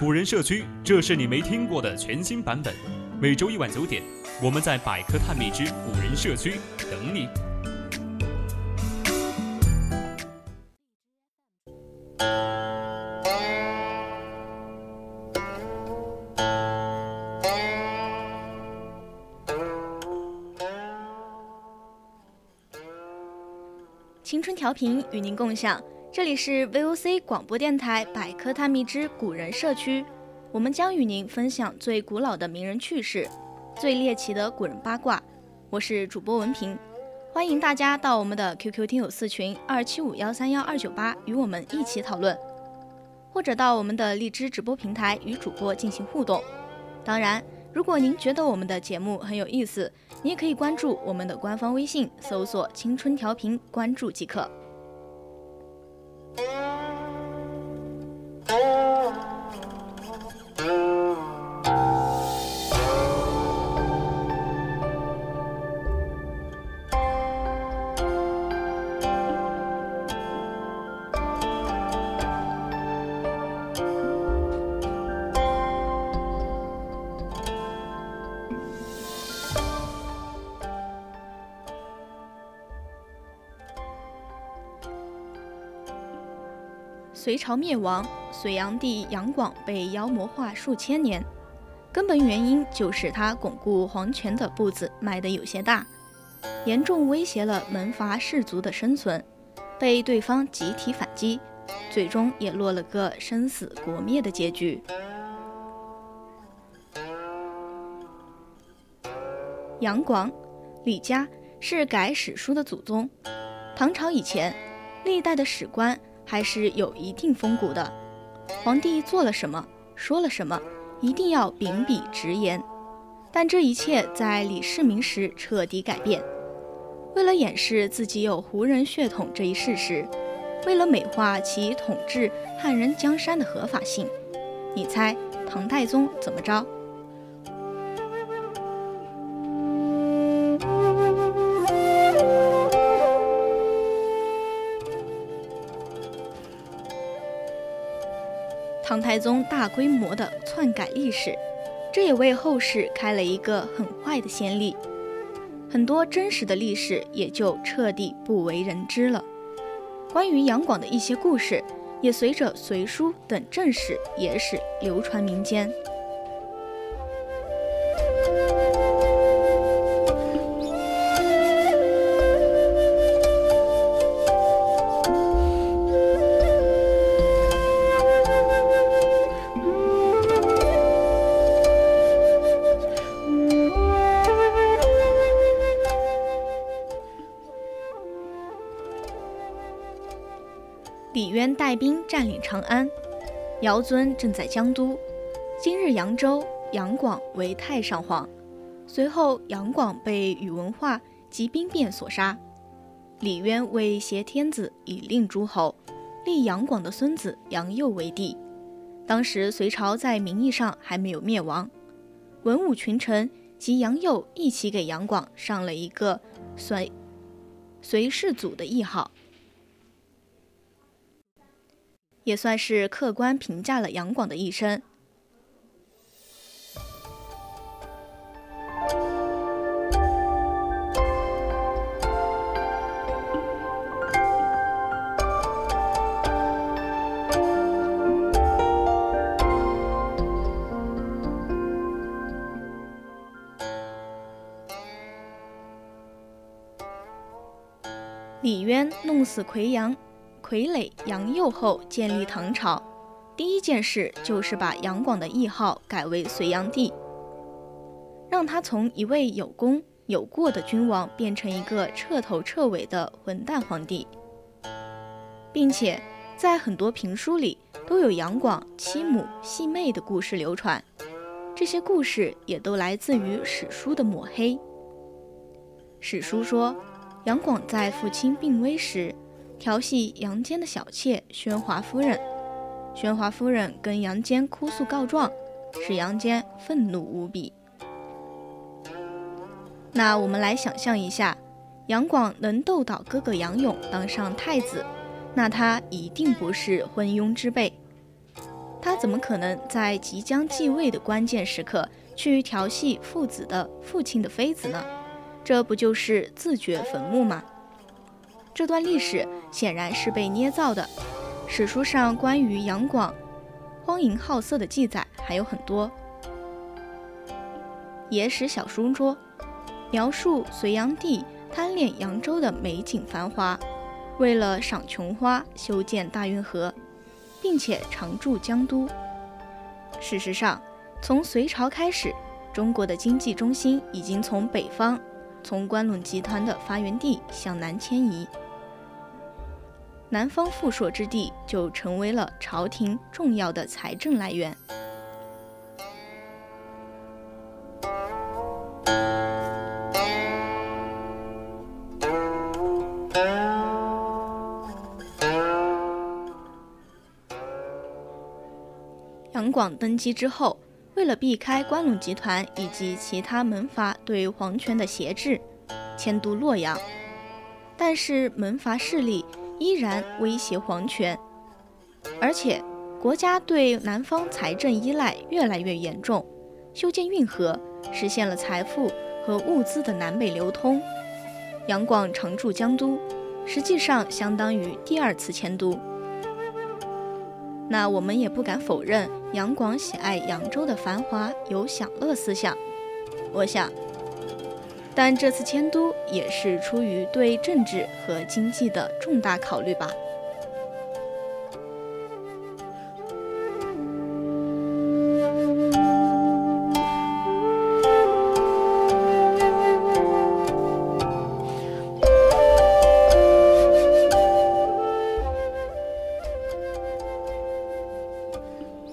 古人社区，这是你没听过的全新版本。每周一晚九点，我们在百科探秘之古人社区等你。青春调频与您共享，这里是 VOC 广播电台百科探秘之古人社区。我们将与您分享最古老的名人趣事，最猎奇的古人八卦。我是主播文平，欢迎大家到我们的 QQ 听友四群二七五幺三幺二九八与我们一起讨论，或者到我们的荔枝直播平台与主播进行互动。当然，如果您觉得我们的节目很有意思，你也可以关注我们的官方微信，搜索“青春调频”，关注即可。隋朝灭亡，隋炀帝杨广被妖魔化数千年，根本原因就是他巩固皇权的步子迈得有些大，严重威胁了门阀士族的生存，被对方集体反击，最终也落了个生死国灭的结局。杨广，李家是改史书的祖宗，唐朝以前，历代的史官。还是有一定风骨的。皇帝做了什么，说了什么，一定要秉笔直言。但这一切在李世民时彻底改变。为了掩饰自己有胡人血统这一事实，为了美化其统治汉人江山的合法性，你猜唐太宗怎么着？唐太宗大规模的篡改历史，这也为后世开了一个很坏的先例，很多真实的历史也就彻底不为人知了。关于杨广的一些故事，也随着《隋书》等正史、野史流传民间。李渊带兵占领长安，尧尊正在江都。今日扬州，杨广为太上皇。随后，杨广被宇文化及兵变所杀。李渊为挟天子以令诸侯，立杨广的孙子杨佑为帝。当时隋朝在名义上还没有灭亡，文武群臣及杨佑一起给杨广上了一个隋隋世祖的谥号。也算是客观评价了杨广的一生。李渊弄死奎阳。傀儡杨佑后建立唐朝，第一件事就是把杨广的谥号改为隋炀帝，让他从一位有功有过的君王变成一个彻头彻尾的混蛋皇帝，并且在很多评书里都有杨广欺母戏妹的故事流传，这些故事也都来自于史书的抹黑。史书说，杨广在父亲病危时，调戏杨坚的小妾宣华夫人，宣华夫人跟杨坚哭诉告状，使杨坚愤怒无比。那我们来想象一下，杨广能斗倒哥哥杨勇当上太子，那他一定不是昏庸之辈。他怎么可能在即将继位的关键时刻去调戏父子的父亲的妃子呢？这不就是自掘坟墓吗？这段历史显然是被捏造的。史书上关于杨广荒淫好色的记载还有很多。野史小书说，描述隋炀帝贪恋扬州的美景繁华，为了赏琼花，修建大运河。并且常驻江都。事实上，从隋朝开始，中国的经济中心已经从北方，从关陇集团的发源地向南迁移，南方富庶之地就成为了朝廷重要的财政来源。杨广登基之后，为了避开关陇集团以及其他门阀对皇权的挟制，迁都洛阳。但是门阀势力依然威胁皇权，而且国家对南方财政依赖越来越严重。修建运河，实现了财富和物资的南北流通。杨广常驻江都，实际上相当于第二次迁都。那我们也不敢否认，杨广喜爱扬州的繁华，有享乐思想。我想，但这次迁都也是出于对政治和经济的重大考虑吧。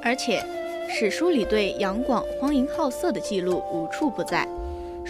而且史书里对杨广荒淫好色的记录无处不在，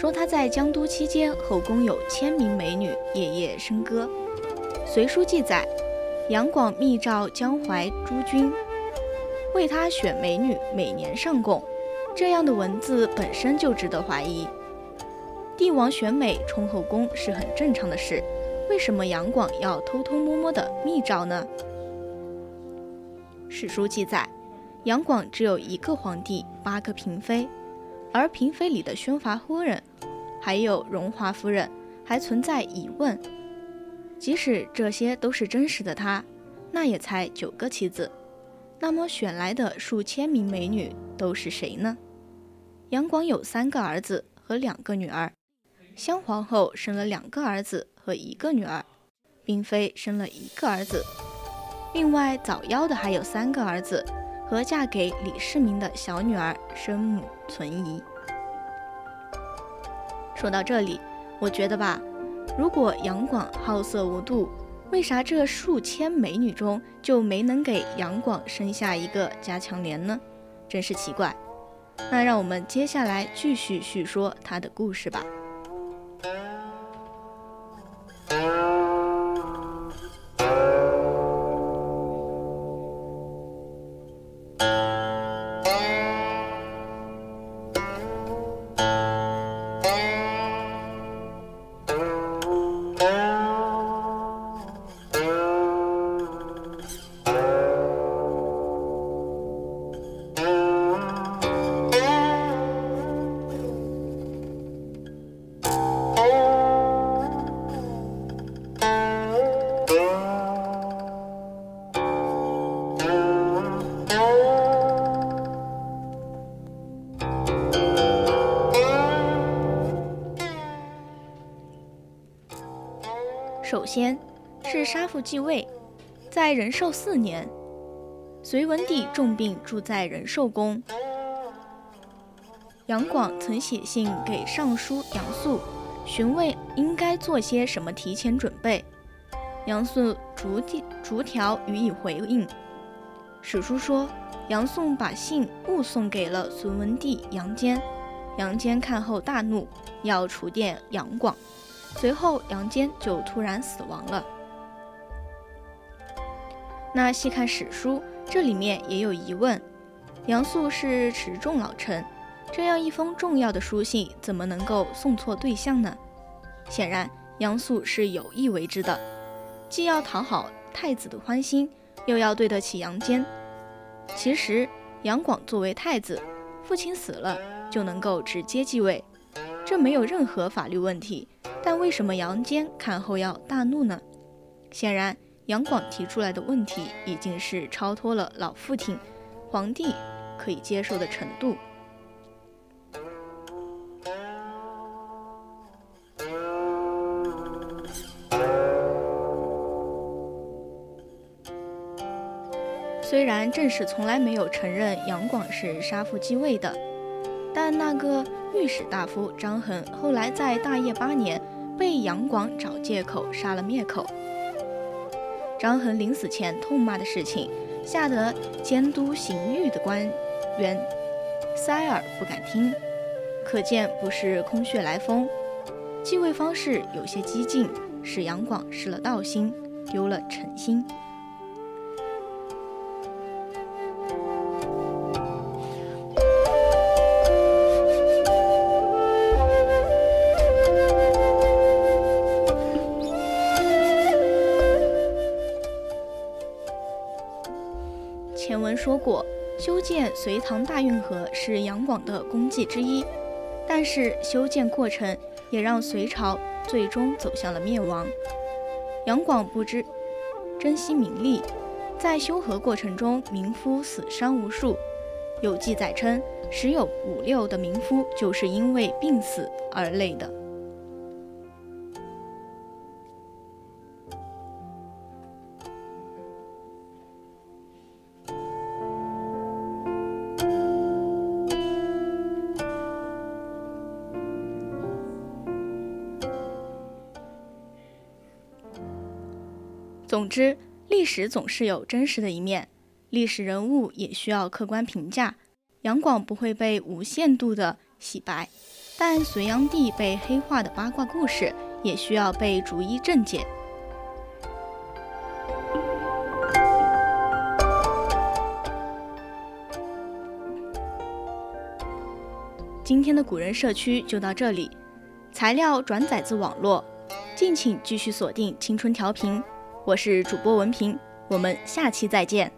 说他在江都期间后宫有千名美女夜夜笙歌。隋书记载，杨广密诏江淮诸军为他选美女，每年上贡。这样的文字本身就值得怀疑。帝王选美充后宫是很正常的事，为什么杨广要偷偷摸摸的密诏呢？史书记载。杨广只有一个皇帝，八个嫔妃，而嫔妃里的宣华夫人，还有荣华夫人，还存在疑问。即使这些都是真实的，他那也才九个妻子。那么选来的数千名美女都是谁呢？杨广有三个儿子和两个女儿，襄皇后生了两个儿子和一个女儿，嫔妃生了一个儿子，另外早夭的还有三个儿子。和嫁给李世民的小女儿生母存疑。说到这里，我觉得吧，如果杨广好色无度，为啥这数千美女中就没能给杨广生下一个加强连呢？真是奇怪。那让我们接下来继续叙说他的故事吧。先是杀父继位，在仁寿四年，隋文帝重病住在仁寿宫。杨广曾写信给尚书杨素，询问应该做些什么提前准备。杨素逐逐条予以回应。史书说，杨宋把信误送给了隋文帝杨坚，杨坚看后大怒，要除掉杨广，随后杨坚就突然死亡了。那细看史书，这里面也有疑问：杨素是持重老臣，这样一封重要的书信，怎么能够送错对象呢？显然，杨素是有意为之的，既要讨好太子的欢心，又要对得起杨坚。其实，杨广作为太子，父亲死了就能够直接继位，这没有任何法律问题。为什么杨坚看后要大怒呢？显然。杨广提出来的问题已经是超脱了老父亲、皇帝可以接受的程度。虽然正史从来没有承认杨广是杀父继位的，但那个御史大夫张衡后来在大业八年被杨广找借口杀了灭口。张衡临死前痛骂的事情，吓得监督刑狱的官员塞尔不敢听，可见不是空穴来风。继位方式有些激进，使杨广失了道心，丢了诚心。建隋唐大运河是杨广的功绩之一，但是修建过程也让隋朝最终走向了灭亡。杨广不知珍惜名利，在修河过程中，民夫死伤无数。有记载称，时有五六的民夫就是因为病死而累的。总之，历史总是有真实的一面，历史人物也需要客观评价。杨广不会被无限度的洗白，但隋炀帝被黑化的八卦故事也需要被逐一正解。今天的古人社区就到这里，材料转载自网络，敬请继续锁定青春调频。我是主播文平，我们下期再见。